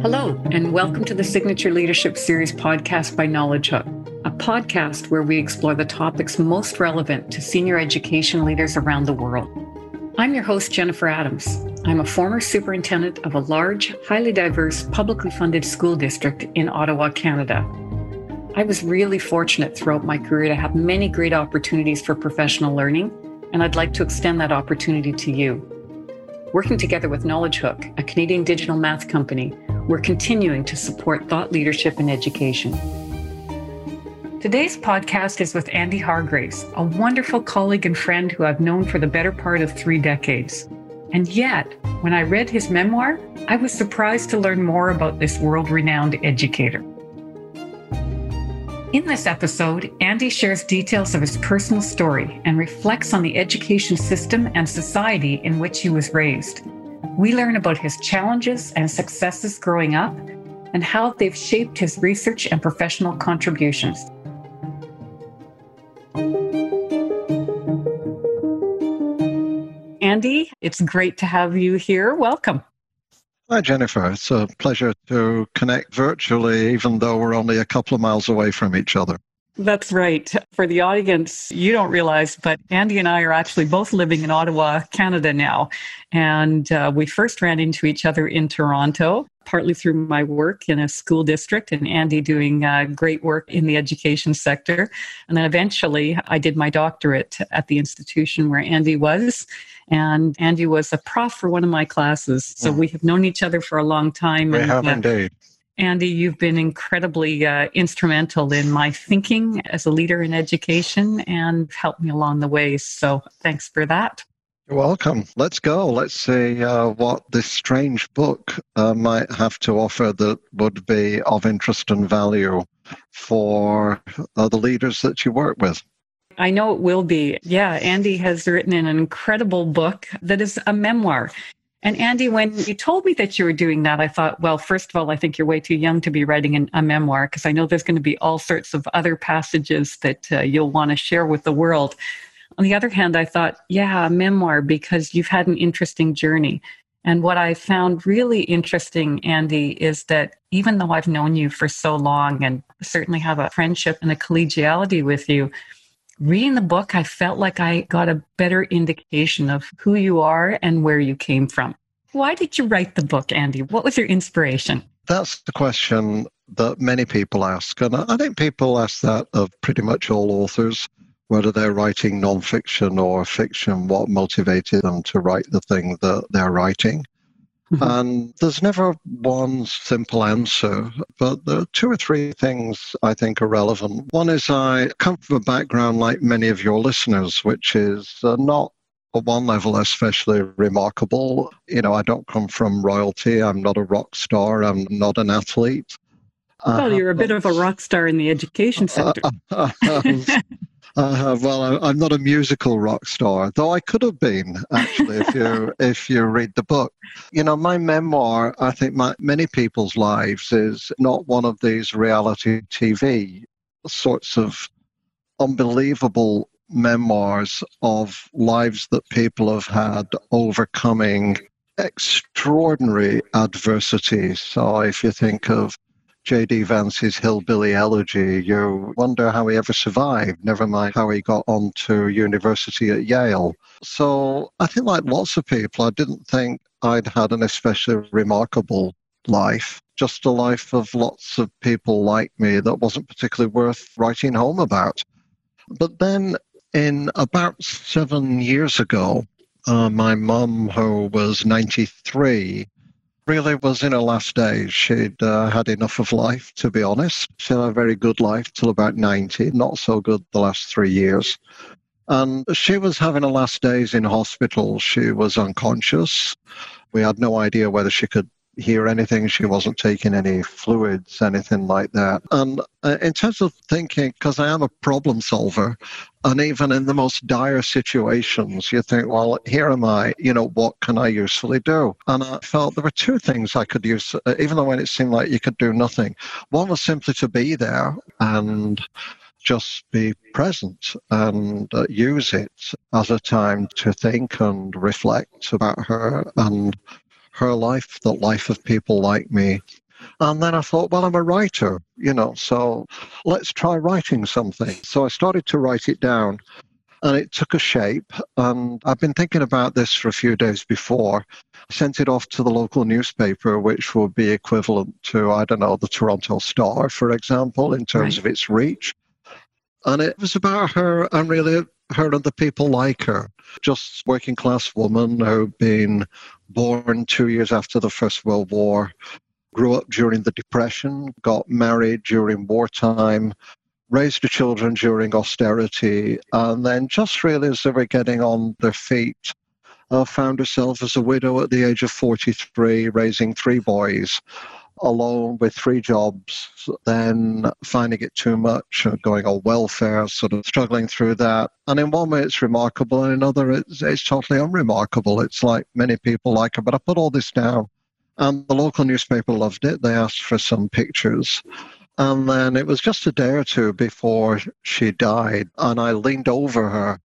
Hello, and welcome to the Signature Leadership Series podcast by Knowledgehook, a podcast where we explore the topics most relevant to senior education leaders around the world. I'm your host, Jennifer Adams. I'm a former superintendent of a large, highly diverse, publicly funded school district in Ottawa, Canada. I was really fortunate throughout my career to have many great opportunities for professional learning, and I'd like to extend that opportunity to you. Working together with Knowledgehook, a Canadian digital math company, we're continuing to support thought leadership in education. Today's podcast is with Andy Hargreaves, a wonderful colleague and friend who I've known for the better part of three decades. And yet, when I read his memoir, I was surprised to learn more about this world renowned educator. In this episode, Andy shares details of his personal story and reflects on the education system and society in which he was raised. We learn about his challenges and successes growing up and how they've shaped his research and professional contributions. Andy, it's great to have you here. Welcome. Hi, Jennifer. It's a pleasure to connect virtually, even though we're only a couple of miles away from each other. That's right. For the audience, you don't realize, but Andy and I are actually both living in Ottawa, Canada now. And uh, we first ran into each other in Toronto, partly through my work in a school district, and Andy doing uh, great work in the education sector. And then eventually, I did my doctorate at the institution where Andy was. And Andy was a prof for one of my classes. So mm. we have known each other for a long time. We and, have uh, indeed. Andy, you've been incredibly uh, instrumental in my thinking as a leader in education and helped me along the way. So thanks for that. You're welcome. Let's go. Let's see uh, what this strange book uh, might have to offer that would be of interest and value for uh, the leaders that you work with. I know it will be. Yeah, Andy has written an incredible book that is a memoir. And Andy, when you told me that you were doing that, I thought, well, first of all, I think you're way too young to be writing an, a memoir because I know there's going to be all sorts of other passages that uh, you'll want to share with the world. On the other hand, I thought, yeah, a memoir because you've had an interesting journey. And what I found really interesting, Andy, is that even though I've known you for so long and certainly have a friendship and a collegiality with you, reading the book, I felt like I got a better indication of who you are and where you came from. Why did you write the book, Andy? What was your inspiration? That's the question that many people ask. And I think people ask that of pretty much all authors, whether they're writing nonfiction or fiction, what motivated them to write the thing that they're writing. Mm-hmm. And there's never one simple answer, but there are two or three things I think are relevant. One is I come from a background like many of your listeners, which is uh, not at one level especially remarkable. You know, I don't come from royalty. I'm not a rock star. I'm not an athlete. Well, you're a bit of a rock star in the education sector. Uh, Uh, well, I'm not a musical rock star, though I could have been actually if you if you read the book. You know, my memoir, I think my, many people's lives is not one of these reality TV sorts of unbelievable memoirs of lives that people have had overcoming extraordinary adversity. So if you think of J.D. Vance's Hillbilly Elegy, you wonder how he ever survived, never mind how he got on to university at Yale. So I think, like lots of people, I didn't think I'd had an especially remarkable life, just a life of lots of people like me that wasn't particularly worth writing home about. But then, in about seven years ago, uh, my mum, who was 93, really was in her last days. She'd uh, had enough of life, to be honest. She had a very good life till about 90, not so good the last three years. And she was having her last days in hospital. She was unconscious. We had no idea whether she could hear anything. She wasn't taking any fluids, anything like that. And uh, in terms of thinking, because I am a problem solver, and even in the most dire situations, you think, well, here am I, you know, what can I usefully do? And I felt there were two things I could use, uh, even though when it seemed like you could do nothing. One was simply to be there and just be present and uh, use it as a time to think and reflect about her and her life, the life of people like me. And then I thought, well, I'm a writer, you know, so let's try writing something. So I started to write it down and it took a shape. And I've been thinking about this for a few days before. I sent it off to the local newspaper, which would be equivalent to, I don't know, the Toronto Star, for example, in terms right. of its reach. And it was about her and really her and the people like her. Just working class woman who'd been born two years after the First World War, grew up during the Depression, got married during wartime, raised the children during austerity, and then just really as they were getting on their feet, uh, found herself as a widow at the age of 43, raising three boys alone with three jobs, then finding it too much, going on welfare, sort of struggling through that. And in one way, it's remarkable, and in another, it's, it's totally unremarkable. It's like many people like her, but I put all this down. And the local newspaper loved it. They asked for some pictures. And then it was just a day or two before she died, and I leaned over her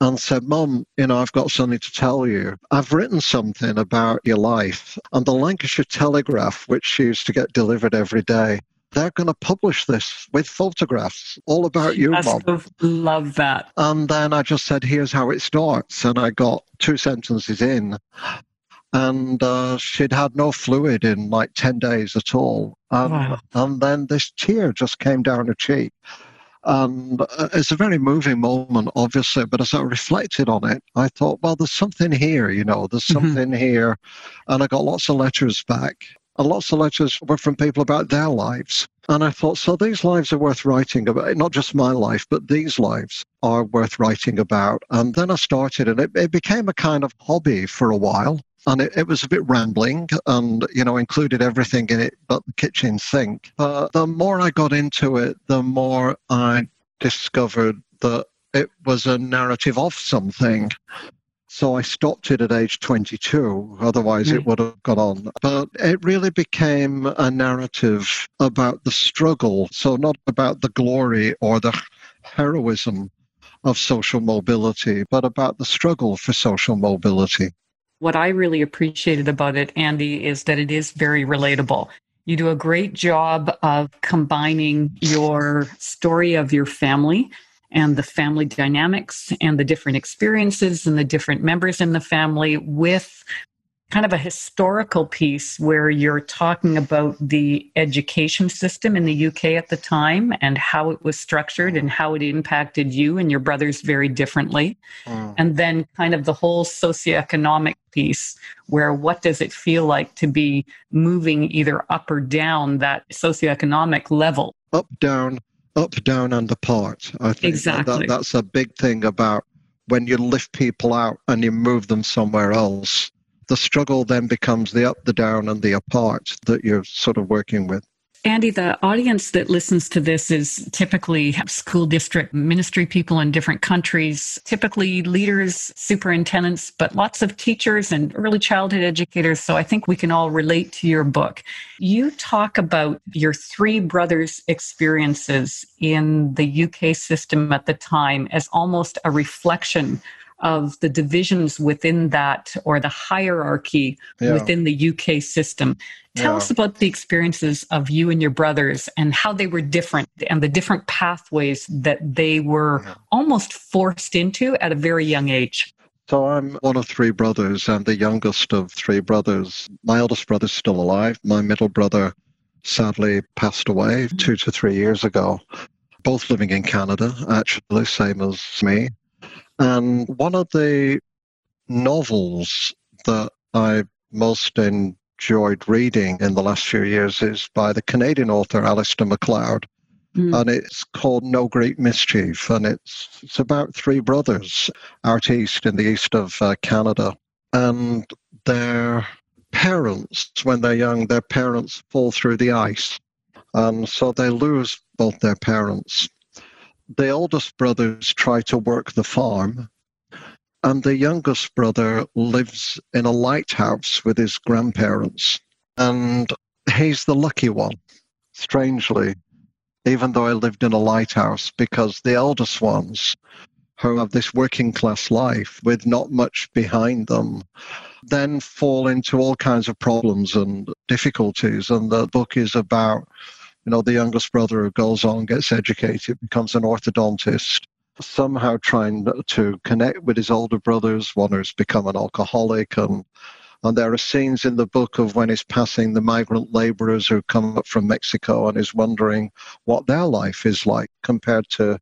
and said, Mum, you know, I've got something to tell you. I've written something about your life. And the Lancashire Telegraph, which she used to get delivered every day, they're going to publish this with photographs all about you, I Mum. love that. And then I just said, here's how it starts. And I got two sentences in. And uh, she'd had no fluid in like 10 days at all. Um, wow. And then this tear just came down her cheek. And uh, it's a very moving moment, obviously. But as I reflected on it, I thought, well, there's something here, you know, there's mm-hmm. something mm-hmm. here. And I got lots of letters back. And lots of letters were from people about their lives. And I thought, so these lives are worth writing about, not just my life, but these lives are worth writing about. And then I started, and it, it became a kind of hobby for a while and it, it, was a bit rambling and you know included everything in it but the kitchen sink but the more i got into it the more i discovered that it was a narrative of something so I stopped it at age 22, otherwise it hmm. would have gone on. But it really became a narrative about the struggle, so not about the glory or the heroism of social mobility, but about the struggle for social mobility. What I really appreciated about it, Andy, is that it is very relatable. You do a great job of combining your story of your family and the family dynamics and the different experiences and the different members in the family with kind of a historical piece where you're talking about the education system in the UK at the time and how it was structured and how it impacted you and your brothers very differently. Mm. And then kind of the whole socioeconomic piece where what does it feel like to be moving either up or down that socioeconomic level? Up, down, up, down, and apart. I think exactly. that, that's a big thing about when you lift people out and you move them somewhere else the struggle then becomes the up, the down, and the apart that you're sort of working with. Andy, the audience that listens to this is typically school district ministry people in different countries, typically leaders, superintendents, but lots of teachers and early childhood educators. So I think we can all relate to your book. You talk about your three brothers' experiences in the UK system at the time as almost a reflection of the divisions within that or the hierarchy yeah. within the UK system. Tell yeah. us about the experiences of you and your brothers and how they were different and the different pathways that they were yeah. almost forced into at a very young age. So I'm one of three brothers and the youngest of three brothers. My eldest brother's still alive. My middle brother sadly passed away mm-hmm. two to three years ago. Both living in Canada, actually, same as me. And one of the novels that I most enjoyed reading in the last few years is by the Canadian author Alistair MacLeod. Mm. And it's called No Great Mischief. And it's, it's about three brothers out east in the east of uh, Canada. And their parents, when they're young, their parents fall through the ice. And so they lose both their parents the oldest brothers try to work the farm, and the youngest brother lives in a lighthouse with his grandparents. And he's the lucky one, strangely. even though I lived in a lighthouse, because the eldest ones who have this working class life with not much behind them then fall into all kinds of problems and difficulties. And the book is about, you know, the youngest brother who goes on, gets educated, becomes an orthodontist, somehow trying to connect with his older brothers, one who's become an alcoholic and and there are scenes in the book of when he's passing the migrant laborers who come up from Mexico and is wondering what their life is like compared to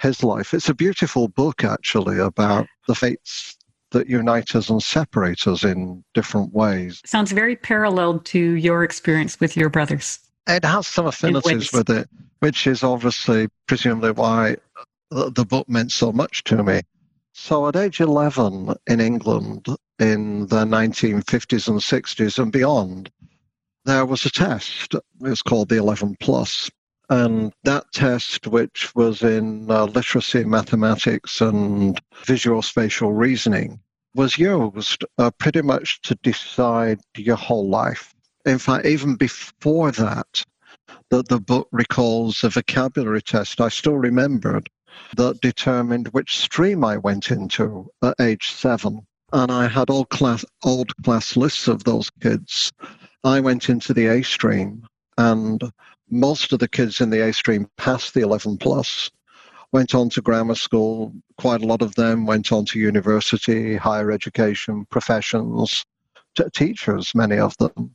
his life. It's a beautiful book, actually, about the fates that unite us and separate us in different ways. Sounds very parallel to your experience with your brothers. It has some affinities with it, which is obviously, presumably, why the book meant so much to me. So at age 11 in England in the 1950s and 60s and beyond, there was a test. It was called the 11 Plus. And that test, which was in uh, literacy, mathematics, and visual spatial reasoning, was used uh, pretty much to decide your whole life. In fact, even before that, that the book recalls a vocabulary test I still remembered that determined which stream I went into at age seven. And I had all class, old class lists of those kids. I went into the A stream and most of the kids in the A stream passed the 11 plus, went on to grammar school. Quite a lot of them went on to university, higher education, professions, t- teachers, many of them.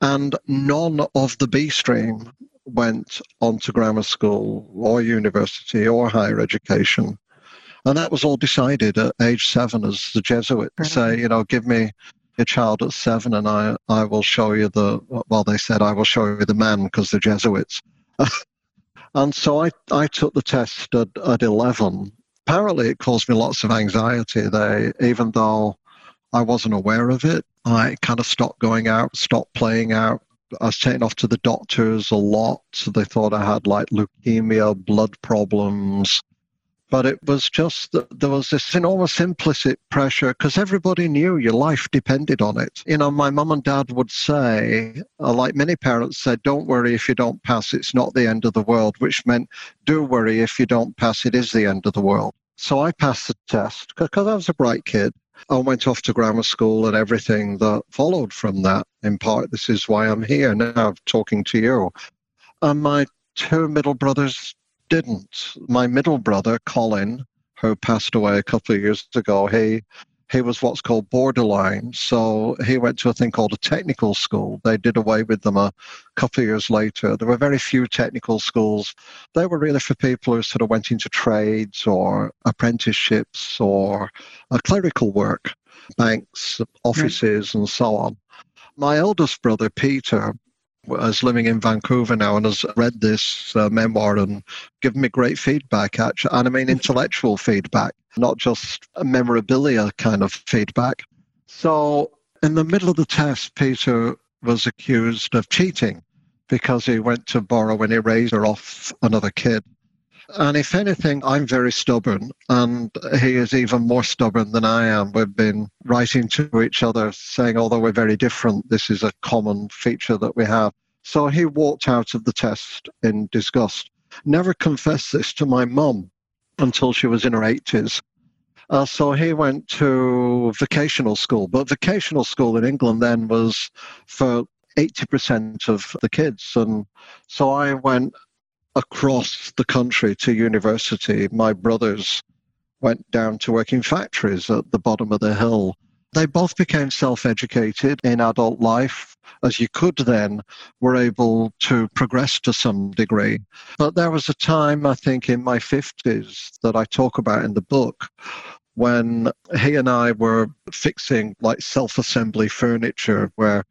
And none of the B stream went on to grammar school or university or higher education. And that was all decided at age seven as the Jesuits say, you know, give me a child at seven and I, I will show you the, well, they said, I will show you the man because they're Jesuits. and so I, I took the test at, at 11. Apparently, it caused me lots of anxiety. They, even though I wasn't aware of it, I kind of stopped going out, stopped playing out. I was taken off to the doctors a lot. They thought I had like leukemia, blood problems, but it was just that there was this enormous implicit pressure because everybody knew your life depended on it. You know, my mum and dad would say, uh, like many parents said, don't worry if you don't pass, it's not the end of the world, which meant do worry if you don't pass, it is the end of the world. So I passed the test because I was a bright kid. I went off to grammar school and everything that followed from that. In part, this is why I'm here now talking to you. And my two middle brothers didn't. My middle brother, Colin, who passed away a couple of years ago, he he was what's called borderline. So he went to a thing called a technical school. They did away with them a couple of years later. There were very few technical schools. They were really for people who sort of went into trades or apprenticeships or uh, clerical work, banks, offices, right. and so on. My eldest brother, Peter, is living in Vancouver now and has read this uh, memoir and given me great feedback, actually. And I mean intellectual feedback, not just memorabilia kind of feedback. So, in the middle of the test, Peter was accused of cheating because he went to borrow an eraser off another kid. And if anything, I'm very stubborn, and he is even more stubborn than I am. We've been writing to each other saying, although we're very different, this is a common feature that we have. So he walked out of the test in disgust. Never confessed this to my mum until she was in her 80s. Uh, so he went to vocational school, but vocational school in England then was for 80% of the kids. And so I went across the country to university. My brothers went down to work in factories at the bottom of the hill. They both became self educated in adult life, as you could then, were able to progress to some degree. But there was a time, I think, in my 50s that I talk about in the book when he and I were fixing like self assembly furniture where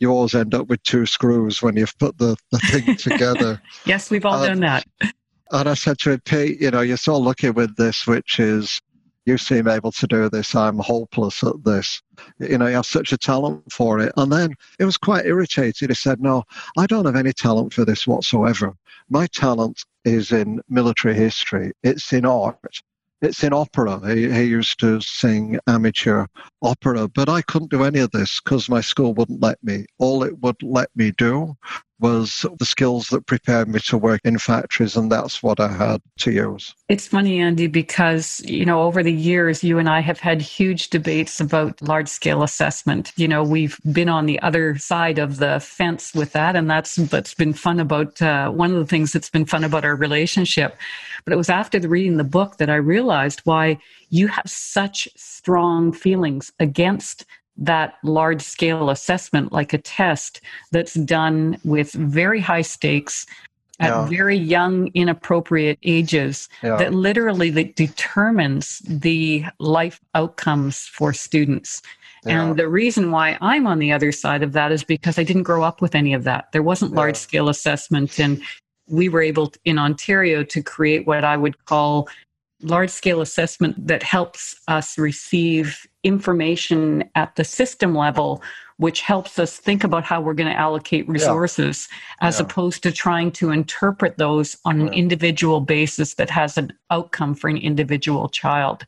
you always end up with two screws when you've put the, the thing together. yes, we've all done that. And I said to him, Pete, you know, you're so lucky with this, which is you seem able to do this. I'm hopeless at this. You know, you have such a talent for it. And then it was quite irritated. He said, No, I don't have any talent for this whatsoever. My talent is in military history, it's in art, it's in opera. He, used to sing amateur opera, but I couldn't do any of this because my school wouldn't let me. All it would let me do was the skills that prepared me to work in factories, and that's what I had to use. It's funny, Andy, because, you know, over the years, you and I have had huge debates about large scale assessment. You know, we've been on the other side of the fence with that, and that's what's been fun about uh, one of the things that's been fun about our relationship. But it was after the reading the book that I realized why you have such strong feelings against that large scale assessment, like a test that's done with very high stakes at yeah. very young, inappropriate ages, yeah. that literally that determines the life outcomes for students. Yeah. And the reason why I'm on the other side of that is because I didn't grow up with any of that. There wasn't large scale assessment. And we were able to, in Ontario to create what I would call large scale assessment that helps us receive information at the system level which helps us think about how we're going to allocate resources yeah. as yeah. opposed to trying to interpret those on an individual basis that has an outcome for an individual child.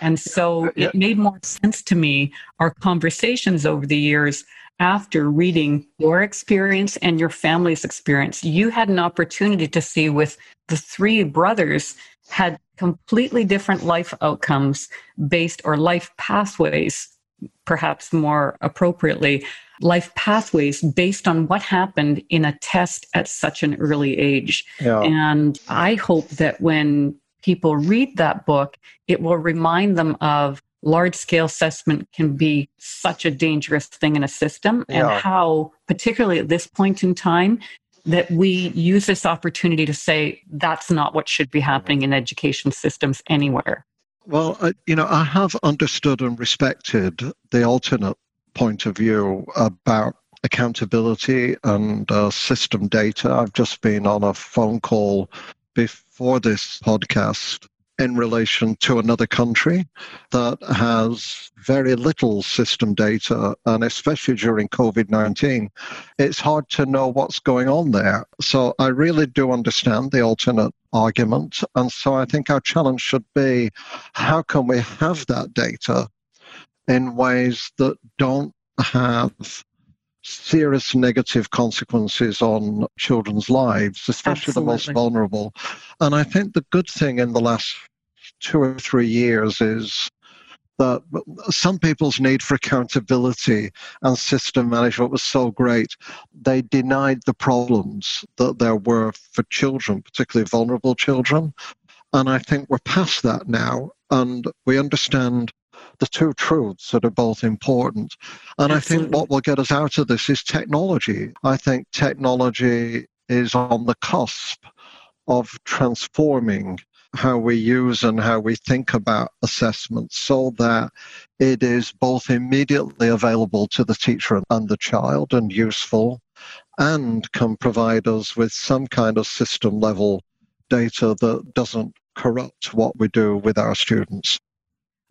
And so uh, yeah. it made more sense to me, our conversations over the years after reading your experience and your family's experience. You had an opportunity to see with the three brothers had completely different life outcomes based or life pathways perhaps more appropriately life pathways based on what happened in a test at such an early age yeah. and i hope that when people read that book it will remind them of large scale assessment can be such a dangerous thing in a system yeah. and how particularly at this point in time that we use this opportunity to say that's not what should be happening in education systems anywhere. Well, uh, you know, I have understood and respected the alternate point of view about accountability and uh, system data. I've just been on a phone call before this podcast in relation to another country that has very little system data, and especially during COVID 19, it's hard to know what's going on there. So I really do understand the alternate argument. And so I think our challenge should be how can we have that data in ways that don't have serious negative consequences on children's lives, especially Absolutely. the most vulnerable. And I think the good thing in the last two or three years is that some people's need for accountability and system management was so great, they denied the problems that there were for children, particularly vulnerable children. And I think we're past that now, and we understand the two truths that are both important. And Absolutely. I think what will get us out of this is technology. I think technology is on the cusp of transforming how we use and how we think about assessments so that it is both immediately available to the teacher and the child and useful and can provide us with some kind of system level data that doesn't corrupt what we do with our students.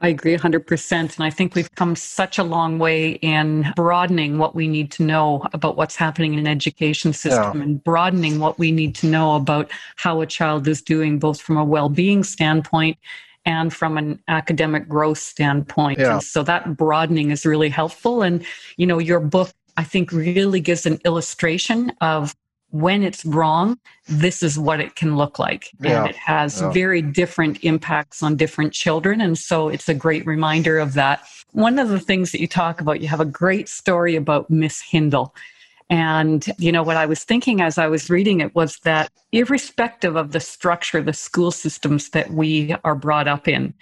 I agree 100%. And I think we've come such a long way in broadening what we need to know about what's happening in an education system yeah. and broadening what we need to know about how a child is doing, both from a well being standpoint and from an academic growth standpoint. Yeah. And so that broadening is really helpful. And, you know, your book, I think, really gives an illustration of when it's wrong, this is what it can look like. Yeah. And it has yeah. very different impacts on different children. And so it's a great reminder of that. One of the things that you talk about, you have a great story about Miss Hindle. And, you know, what I was thinking as I was reading it was that irrespective of the structure, the school systems that we are brought up in,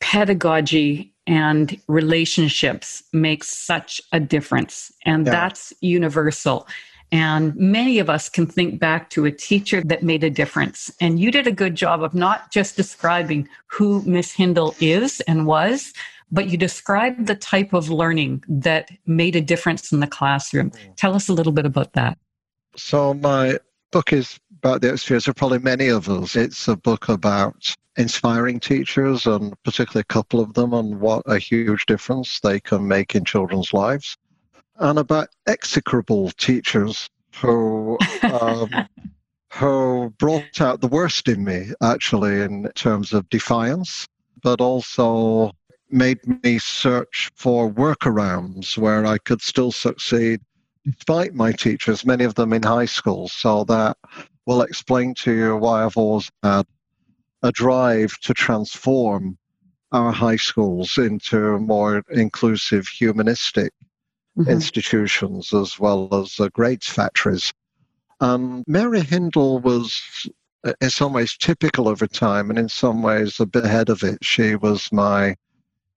pedagogy and relationships make such a difference. And yeah. that's universal. And many of us can think back to a teacher that made a difference. And you did a good job of not just describing who Miss Hindle is and was, but you described the type of learning that made a difference in the classroom. Mm. Tell us a little bit about that. So, my book is about the experience of probably many of us. It's a book about inspiring teachers, and particularly a couple of them, and what a huge difference they can make in children's lives and about execrable teachers who um, who brought out the worst in me, actually, in terms of defiance, but also made me search for workarounds where I could still succeed despite my teachers, many of them in high school. So that will explain to you why I've always had a drive to transform our high schools into more inclusive, humanistic mm-hmm. institutions as well as uh, grades factories. Um, Mary Hindle was uh, in some ways typical of her time and in some ways a bit ahead of it. She was my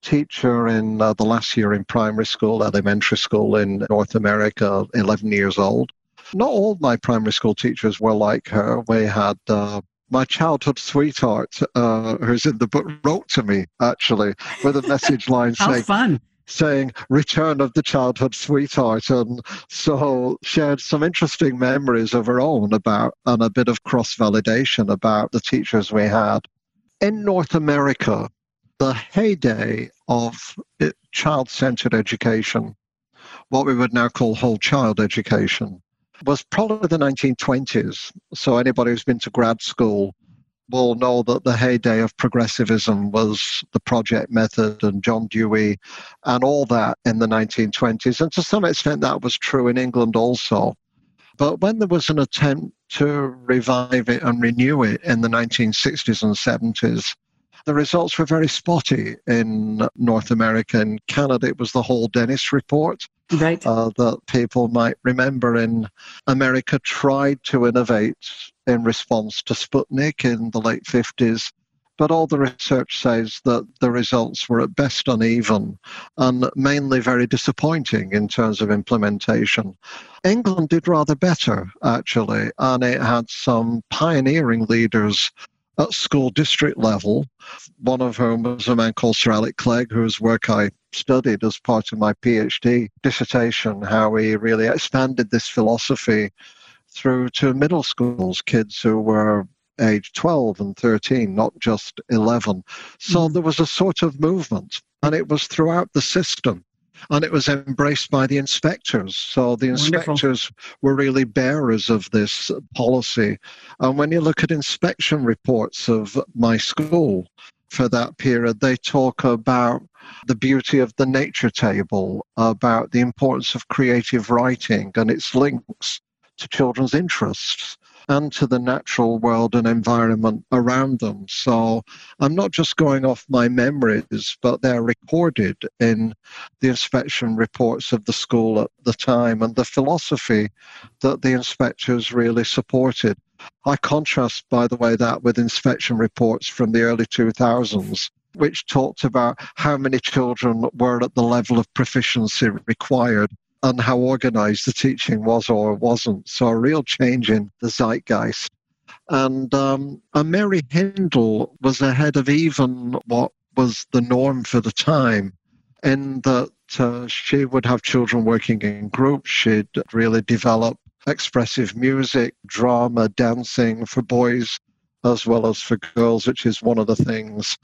teacher in uh, the last year in primary school, elementary school in North America, 11 years old. Not all my primary school teachers were like her. We had uh, my childhood sweetheart, uh, who's in the book, wrote to me actually with a message line How saying, fun saying return of the childhood sweetheart and so shared some interesting memories of her own about and a bit of cross validation about the teachers we had. In north america the heyday of eh, child-centered education what we would now call whole child education was probably the 1920s so anybody who's been to grad school will know that the heyday of progressivism was the project method and John Dewey and all that in the 1920s. And to some extent, that was true in England also. But when there was an attempt to revive it and renew it in the 1960s and 70s, the results were very spotty in North America. In Canada, it was the Hall Dennis report. Right. Uh, that people might remember in America tried to innovate in response to Sputnik in the late 50s. But all the research says that the results were at best uneven and mainly very disappointing in terms of implementation. England did rather better, actually, and it had some pioneering leaders at school district level, one of whom was a man called Sir Alec Clegg, whose work I studied as part of my PhD dissertation, how he really expanded this philosophy through to middle schools, kids who were age 12 and 13, not just 11. So mm. there was a sort of movement, and it was throughout the system. And it was embraced by the inspectors. So the inspectors Wonderful. were really bearers of this policy. And when you look at inspection reports of my school for that period, they talk about the beauty of the nature table, about the importance of creative writing and its links to children's interests and to the natural world and environment around them. So I'm not just going off my memories, but they're recorded in the inspection reports of the school at the time and the philosophy that the inspectors really supported. I contrast, by the way, that with inspection reports from the early 2000s which talked about how many children were at the level of proficiency required and how organized the teaching was or wasn't. So a real change in the zeitgeist. And, um, and Mary Hindle was ahead of even what was the norm for the time in that uh, she would have children working in groups. She'd really develop expressive music, drama, dancing for boys as well as for girls, which is one of the things,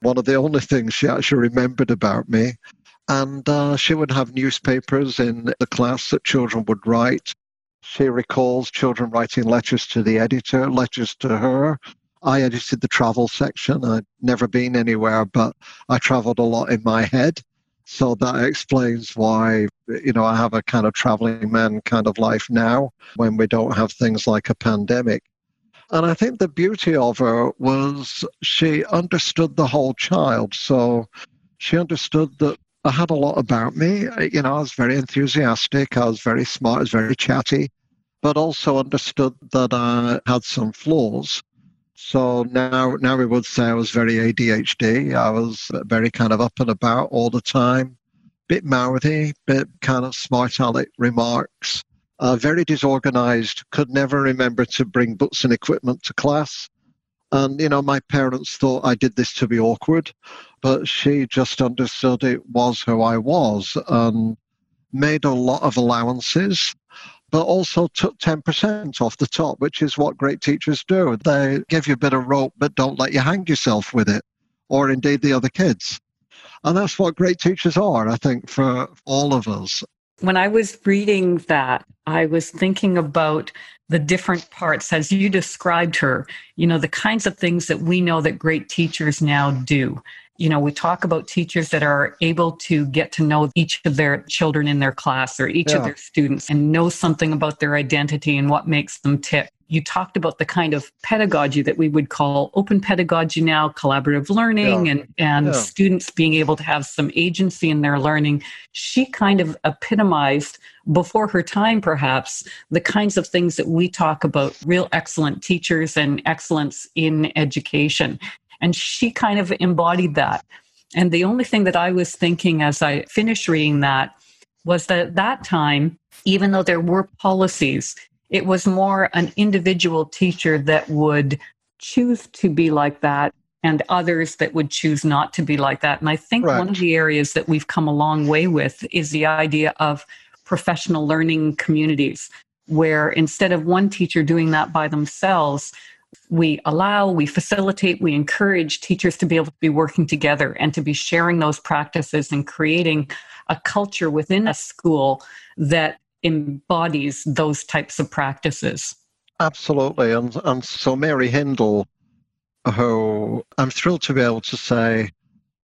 one of the only things she actually remembered about me. And uh, she would have newspapers in the class that children would write. She recalls children writing letters to the editor, letters to her. I edited the travel section. I'd never been anywhere, but I traveled a lot in my head. So that explains why, you know, I have a kind of traveling man kind of life now when we don't have things like a pandemic. And I think the beauty of her was she understood the whole child. So she understood that I had a lot about me. You know, I was very enthusiastic. I was very smart. I was very chatty, but also understood that I had some flaws. So now, now we would say I was very ADHD. I was very kind of up and about all the time, bit mouthy, bit kind of smart aleck remarks. Uh, very disorganized. Could never remember to bring books and equipment to class. And, you know, my parents thought I did this to be awkward, but she just understood it was who I was and made a lot of allowances, but also took 10% off the top, which is what great teachers do. They give you a bit of rope, but don't let you hang yourself with it, or indeed the other kids. And that's what great teachers are, I think, for all of us. When I was reading that, I was thinking about the different parts as you described her, you know, the kinds of things that we know that great teachers now do. you know, we talk about teachers that are able to get to know each of their children in their class or each yeah. of their students and know something about their identity and what makes them tick. You talked about the kind of pedagogy that we would call open pedagogy now, collaborative learning, yeah. and, and yeah. students being able to have some agency in their learning. She kind of epitomized before her time, perhaps, the kinds of things that we talk about real excellent teachers and excellence in education. And she kind of embodied that. And the only thing that I was thinking as I finished reading that was that at that time, even though there were policies, it was more an individual teacher that would choose to be like that and others that would choose not to be like that. And I think right. one of the areas that we've come a long way with is the idea of professional learning communities, where instead of one teacher doing that by themselves, we allow, we facilitate, we encourage teachers to be able to be working together and to be sharing those practices and creating a culture within a school that embodies those types of practices. Absolutely. And, and so Mary Hindle, who I'm thrilled to be able to say,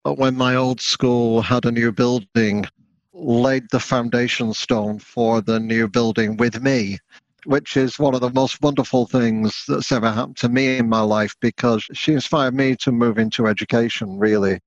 when my old school had a new building, laid the foundation stone for the new building with me which is one of the most wonderful things that's ever happened to me in my life because she inspired me to move into education, really.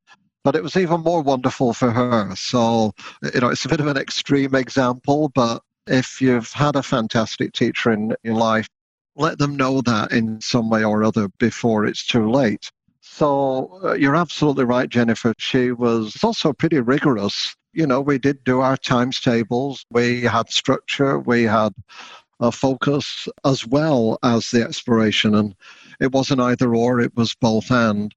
But it was even more wonderful for her. So, you know, it's a bit of an extreme example, but if you've had a fantastic teacher in your life, let them know that in some way or other before it's too late. So uh, you're absolutely right, Jennifer. She was also pretty rigorous. You know, we did do our times tables, we had structure, we had a focus as well as the exploration. And it wasn't either or, it was both and.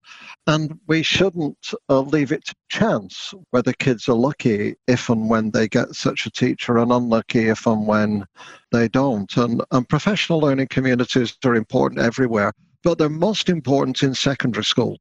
And we shouldn't uh, leave it to chance whether kids are lucky if and when they get such a teacher and unlucky if and when they don't. And, and professional learning communities are important everywhere, but they're most important in secondary school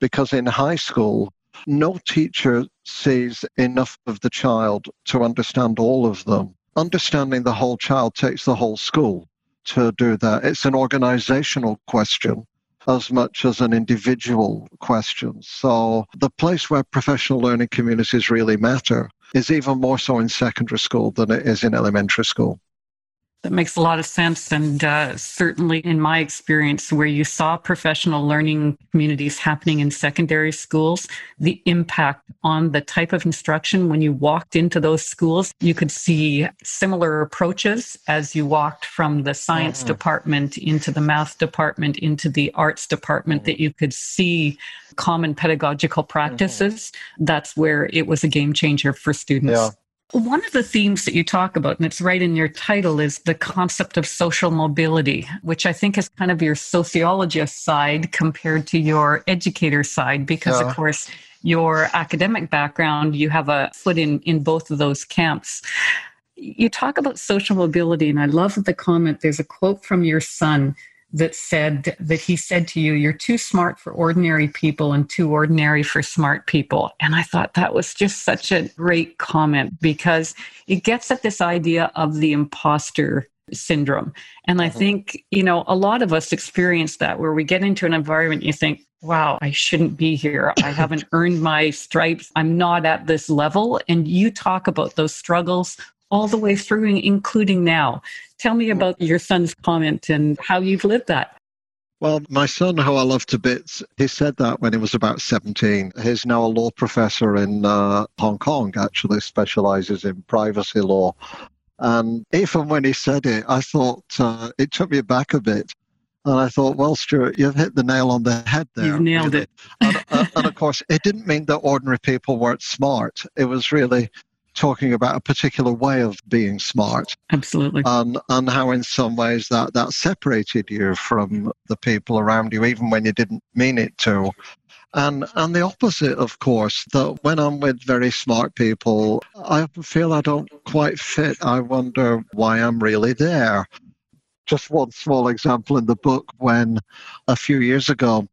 because in high school, no teacher sees enough of the child to understand all of them understanding the whole child takes the whole school to do that. It's an organizational question as much as an individual question. So the place where professional learning communities really matter is even more so in secondary school than it is in elementary school. That makes a lot of sense. And uh, certainly in my experience, where you saw professional learning communities happening in secondary schools, the impact on the type of instruction when you walked into those schools, you could see similar approaches as you walked from the science mm-hmm. department into the math department into the arts department, mm-hmm. that you could see common pedagogical practices. Mm-hmm. That's where it was a game changer for students. Yeah. One of the themes that you talk about, and it's right in your title, is the concept of social mobility, which I think is kind of your sociologist side compared to your educator side, because, yeah. of course, your academic background, you have a foot in, in both of those camps. You talk about social mobility, and I love the comment. There's a quote from your son that said that he said to you, You're too smart for ordinary people and too ordinary for smart people. And I thought that was just such a great comment because it gets at this idea of the imposter syndrome. And I mm-hmm. think, you know, a lot of us experience that where we get into an environment, you think, wow, I shouldn't be here. I haven't earned my stripes. I'm not at this level. And you talk about those struggles all the way through, including now. Tell me about your son's comment and how you've lived that. Well, my son, who I love to bits, he said that when he was about 17. He's now a law professor in uh, Hong Kong, actually, specializes in privacy law. And even when he said it, I thought uh, it took me back a bit. And I thought, well, Stuart, you've hit the nail on the head there. You've nailed really. it. and, uh, and of course, it didn't mean that ordinary people weren't smart. It was really talking about a particular way of being smart. Absolutely. And, and how, in some ways, that, that separated you from the people around you, even when you didn't mean it to. And, and the opposite, of course, that when I'm with very smart people, I feel I don't quite fit. I wonder why I'm really there. Just one small example in the book when a few years ago,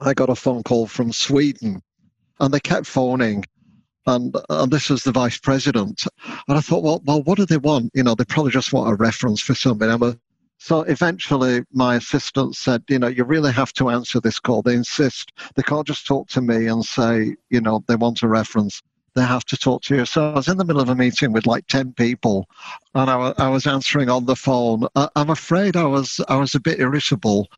I got a phone call from Sweden and they kept phoning and, and this was the vice president. And I thought, well, well, what do they want? You know, they probably just want a reference for something. I'm a uh, So eventually, my assistant said, you know, you really have to answer this call. They insist. They can't just talk to me and say, you know, they want a reference. They have to talk to you. So I was in the middle of a meeting with like 10 people and I, I was answering on the phone. I, I'm afraid I was, I was a bit irritable.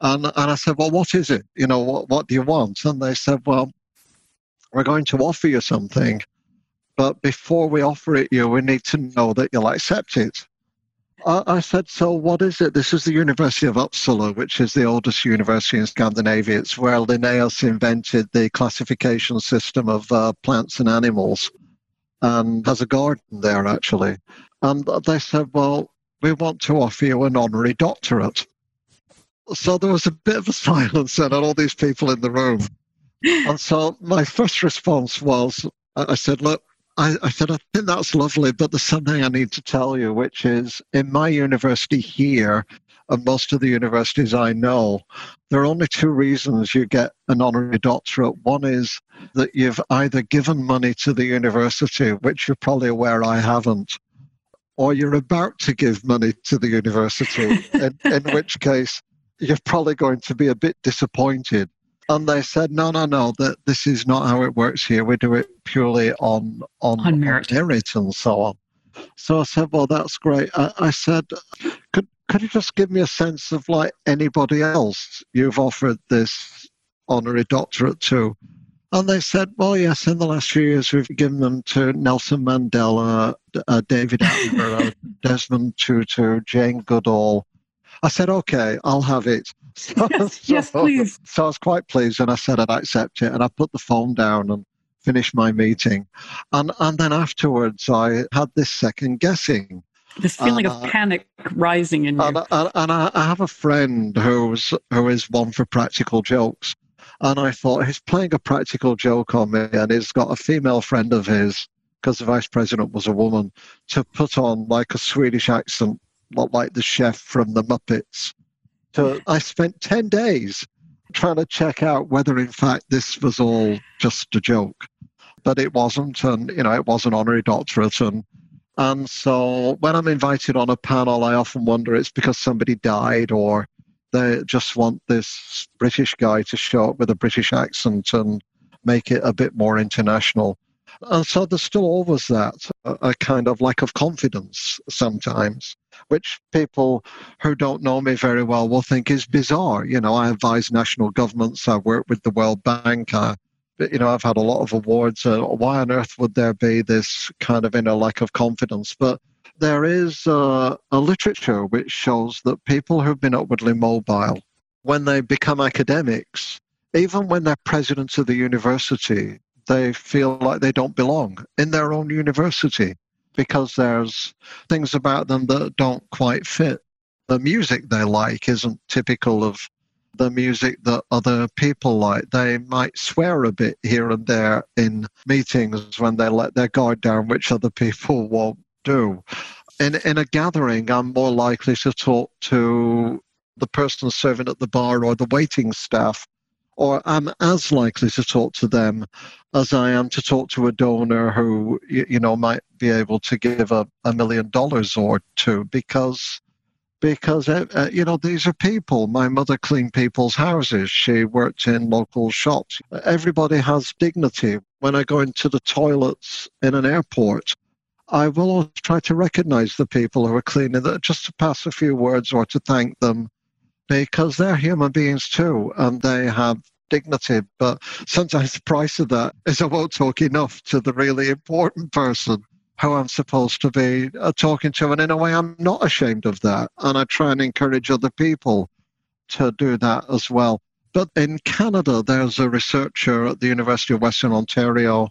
And, and I said, well, what is it? You know, what, what do you want? And they said, well, we're going to offer you something. But before we offer it you, we need to know that you'll accept it. I said, so what is it? This is the University of Uppsala, which is the oldest university in Scandinavia. It's where Linnaeus invented the classification system of uh, plants and animals and has a garden there, actually. And they said, well, we want to offer you an honorary doctorate. So there was a bit of a silence and all these people in the room. And so my first response was, I said, look, I, I, said, I think that's lovely, but there's something I need to tell you, which is in my university here, and most of the universities I know, there are only two reasons you get an honorary doctorate. One is that you've either given money to the university, which you're probably aware I haven't, or you're about to give money to the university, in, in which case you're probably going to be a bit disappointed and they said, no, no, no, that this is not how it works here. We do it purely on on, on merit. on merit and so on. So I said, well, that's great. I, I said, could could you just give me a sense of like anybody else you've offered this honorary doctorate to? And they said, well, yes, in the last few years we've given them to Nelson Mandela, uh, David Attenborough, Desmond Tutu, Jane Goodall. I said, okay, I'll have it. So, yes, yes, please. So I was quite pleased and I said I'd accept it and I put the phone down and finished my meeting. And, and then afterwards I had this second guessing. This feeling of panic rising in you. And, and, and I, I have a friend who's, who is one for practical jokes. And I thought he's playing a practical joke on me and he's got a female friend of his because the vice president was a woman, to put on like a Swedish accent, not like the chef from the Muppets, to, I spent 10 days trying to check out whether, in fact, this was all just a joke. But it wasn't, and you know, it was an honorary doctorate. And, and so when I'm invited on a panel, I often wonder it's because somebody died or they just want this British guy to show up with a British accent and make it a bit more international. And so there's still always that, a, a kind of lack of confidence sometimes which people who don't know me very well will think is bizarre. You know, I advise national governments, I work with the World Bank, I, you know, I've had a lot of awards. Uh, why on earth would there be this kind of inner lack of confidence? But there is uh, a literature which shows that people who've been upwardly mobile, when they become academics, even when they're presidents of the university, they feel like they don't belong in their own university because there's things about them that don't quite fit. The music they like isn't typical of the music that other people like. They might swear a bit here and there in meetings when they let their guard down, which other people won't do. In, in a gathering, I'm more likely to talk to the person serving at the bar or the waiting staff or I'm as likely to talk to them as I am to talk to a donor who, you, know, might be able to give a, a million dollars or two because because uh, uh, you know these are people. My mother cleaned people's houses. She worked in local shops. Everybody has dignity. When i go into the toilets in an airport i will always try to recognize the people who are cleaning that just to pass a few words or to thank them because they're human beings too and they have dignity. But sometimes the price of that is I won't talk enough to the really important person who I'm supposed to be uh, talking to. And in a way, I'm not ashamed of that. And I try and encourage other people to do that as well. But in Canada, there's a researcher at the University of Western Ontario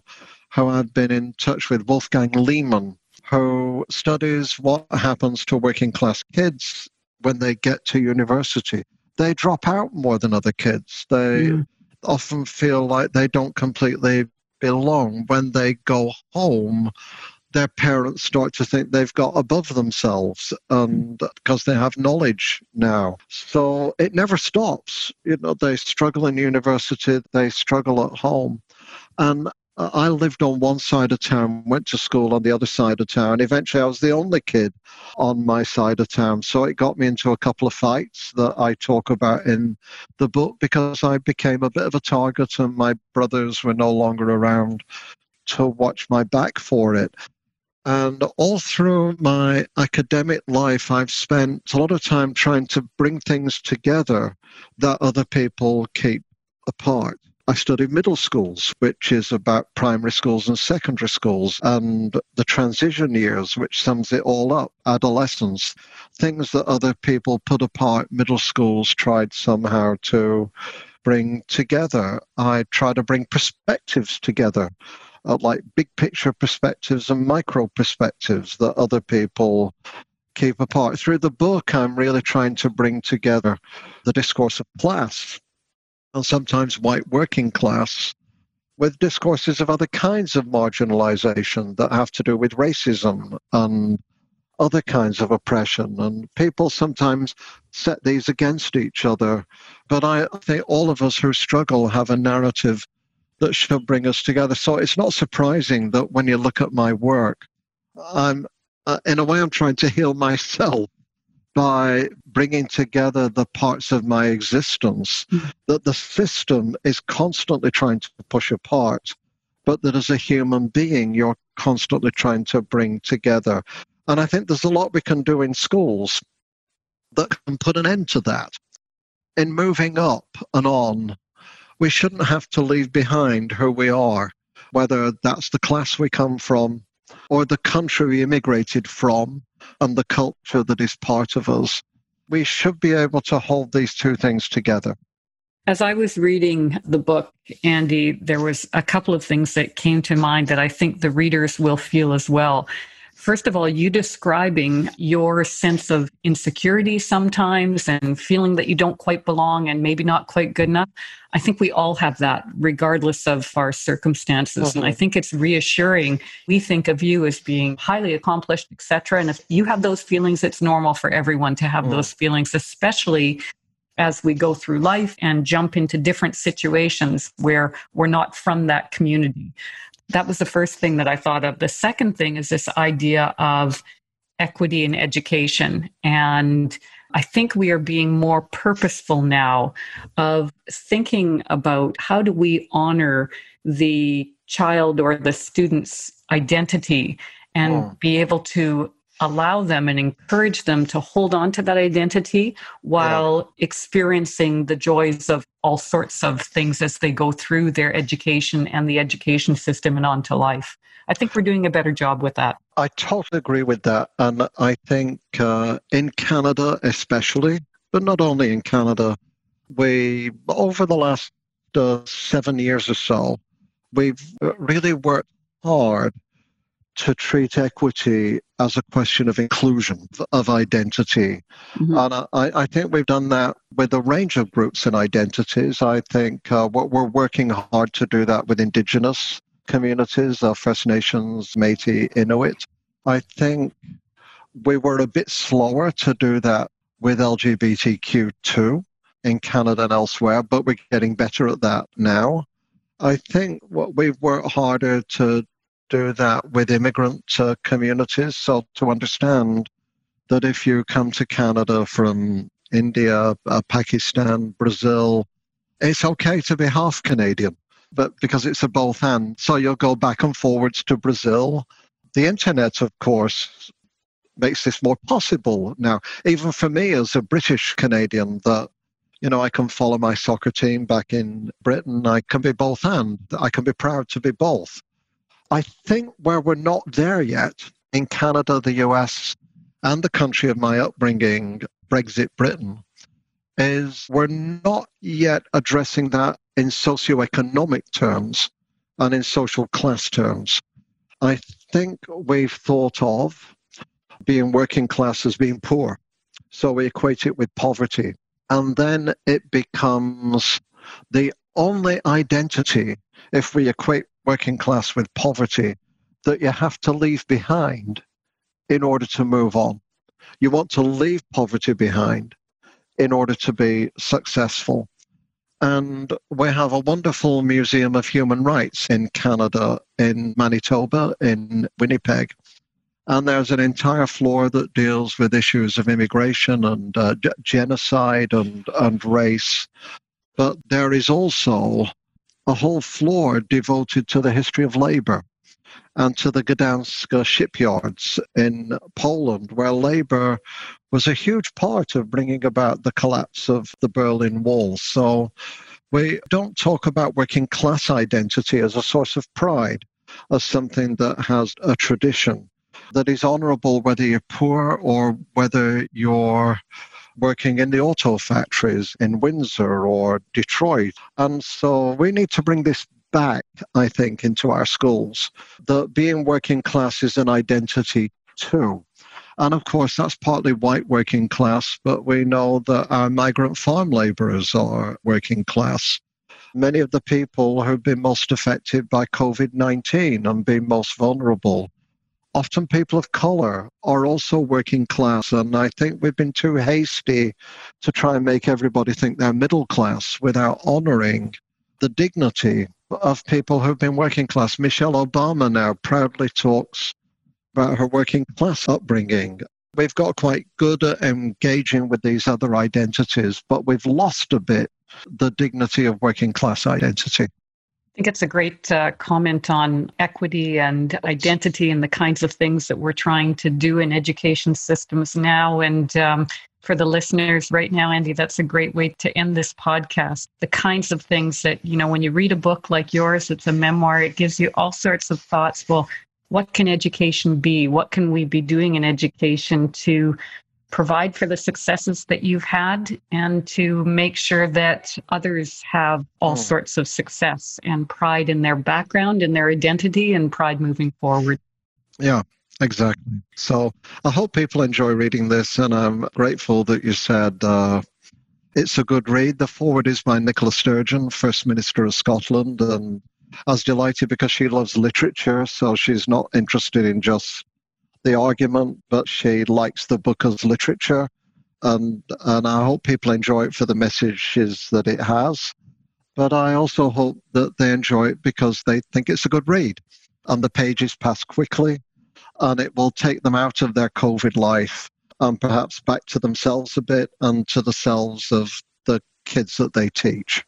who I've been in touch with, Wolfgang Lehmann, who studies what happens to working class kids when they get to university. They drop out more than other kids. They mm. often feel like they don't completely belong. When they go home, their parents start to think they've got above themselves and because they have knowledge now so it never stops you know they struggle in university they struggle at home and I lived on one side of town, went to school on the other side of town. Eventually, I was the only kid on my side of town. So it got me into a couple of fights that I talk about in the book because I became a bit of a target and my brothers were no longer around to watch my back for it. And all through my academic life, I've spent a lot of time trying to bring things together that other people keep apart. I studied middle schools, which is about primary schools and secondary schools, and the transition years, which sums it all up adolescence, things that other people put apart, middle schools tried somehow to bring together. I try to bring perspectives together uh, like big picture perspectives and micro perspectives that other people keep apart. Through the book, I'm really trying to bring together the discourse of class and sometimes white working class with discourses of other kinds of marginalization that have to do with racism and other kinds of oppression. And people sometimes set these against each other. But I think all of us who struggle have a narrative that should bring us together. So it's not surprising that when you look at my work, I'm uh, in a way I'm trying to heal myself by bringing together the parts of my existence mm-hmm. that the system is constantly trying to push apart, but that as a human being, you're constantly trying to bring together. And I think there's a lot we can do in schools that can put an end to that. In moving up and on we shouldn't have to leave behind who we are, whether that's the class we come from or the country we immigrated from and the culture that is part of us. We should be able to hold these two things together. As I was reading the book, Andy, there was a couple of things that came to mind that I think the readers will feel as well. First of all, you describing your sense of insecurity sometimes and feeling that you don't quite belong and maybe not quite good enough. I think we all have that, regardless of our circumstances. Mm-hmm. And I mm-hmm. think it's reassuring. We think of you as being highly accomplished, etc. And if you have those feelings, it's normal for everyone to have mm. those feelings, especially as we go through life and jump into different situations where we're not from that community. That was the first thing that I thought of. The second thing is this idea of equity in education. And I think we are being more purposeful now of thinking about how do we honor the child or the student's identity and oh. be able to allow them and encourage them to hold on to that identity while yeah. experiencing the joys of all sorts of things as they go through their education and the education system and on to life. I think we're doing a better job with that. I totally agree with that. And I think uh, in Canada, especially, but not only in Canada, we, over the last uh, seven years or so, we've really worked hard to treat equity as a question of inclusion, of identity. Mm-hmm. And I, I, think we've done that with a range of groups and identities. I think uh, we're working hard to do that with Indigenous communities, uh, First Nations, Metis, Inuit. I think we were a bit slower to do that with LGBTQ2 in Canada and elsewhere, but we're getting better at that now. I think what we've worked harder to do that with immigrant uh, communities. So to understand that if you come to Canada from India, uh, Pakistan, Brazil, it's okay to be half Canadian, but because it's a both and. So you'll go back and forwards to Brazil. The internet, of course, makes this more possible now. Even for me as a British Canadian, that you know, I can follow my soccer team back in Britain. I can be both and. I can be proud to be both. I think where we're not there yet in Canada, the US, and the country of my upbringing, Brexit Britain, is we're not yet addressing that in socioeconomic terms and in social class terms. I think we've thought of being working class as being poor. So we equate it with poverty. And then it becomes the only identity if we equate working class with poverty that you have to leave behind in order to move on. You want to leave poverty behind in order to be successful. And we have a wonderful Museum of Human Rights in Canada, in Manitoba, in Winnipeg. And there's an entire floor that deals with issues of immigration and uh, genocide and, and race. But there is also a whole floor devoted to the history of labor and to the Gdansk shipyards in Poland, where labor was a huge part of bringing about the collapse of the Berlin Wall. So we don't talk about working class identity as a source of pride, as something that has a tradition that is honorable whether you're poor or whether you're working in the auto factories in Windsor or Detroit. And so we need to bring this back, I think, into our schools. That being working class is an identity too. And of course, that's partly white working class, but we know that our migrant farm laborers are working class. Many of the people who've been most affected by COVID 19 and been most vulnerable often people of color are also working class. And I think we've been too hasty to try and make everybody think they're middle class without honoring the dignity of people who've been working class. Michelle Obama now proudly talks about her working class upbringing. We've got quite good at engaging with these other identities, but we've lost a bit the dignity of working class identity. I think it's a great uh, comment on equity and identity and the kinds of things that we're trying to do in education systems now. And um, for the listeners right now, Andy, that's a great way to end this podcast. The kinds of things that, you know, when you read a book like yours, it's a memoir, it gives you all sorts of thoughts. Well, what can education be? What can we be doing in education to provide for the successes that you've had and to make sure that others have all mm. sorts of success and pride in their background and their identity and pride moving foreword. Yeah, exactly. So I hope people enjoy reading this, and I'm grateful that you said uh, it's a good read. The forward is by Nicola Sturgeon, First Minister of Scotland, and I was delighted because she loves literature, so she's not interested in just the argument, but she likes the book as literature. And, and I hope people enjoy it for the messages that it has. But I also hope that they enjoy it because they think it's a good read. And the pages pass quickly and it will take them out of their COVID life and perhaps back to themselves a bit and to the selves of the kids that they teach.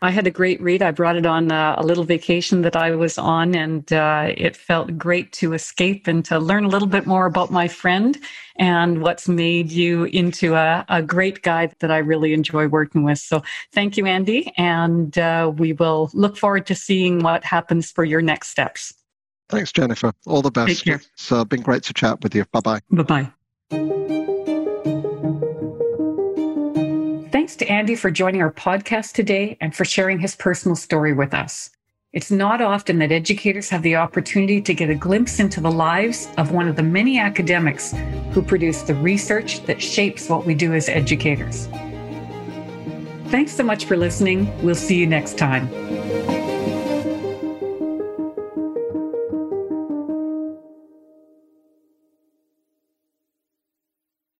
I had a great read. I brought it on uh, a little vacation that I was on, and uh, it felt great to escape and to learn a little bit more about my friend and what's made you into a, a great guy that I really enjoy working with. So, thank you, Andy, and uh, we will look forward to seeing what happens for your next steps. Thanks, Jennifer. All the best. It's uh, been great to chat with you. Bye bye. Bye bye. Andy for joining our podcast today and for sharing his personal story with us. It's not often that educators have the opportunity to get a glimpse into the lives of one of the many academics who produce the research that shapes what we do as educators. Thanks so much for listening. We'll see you next time.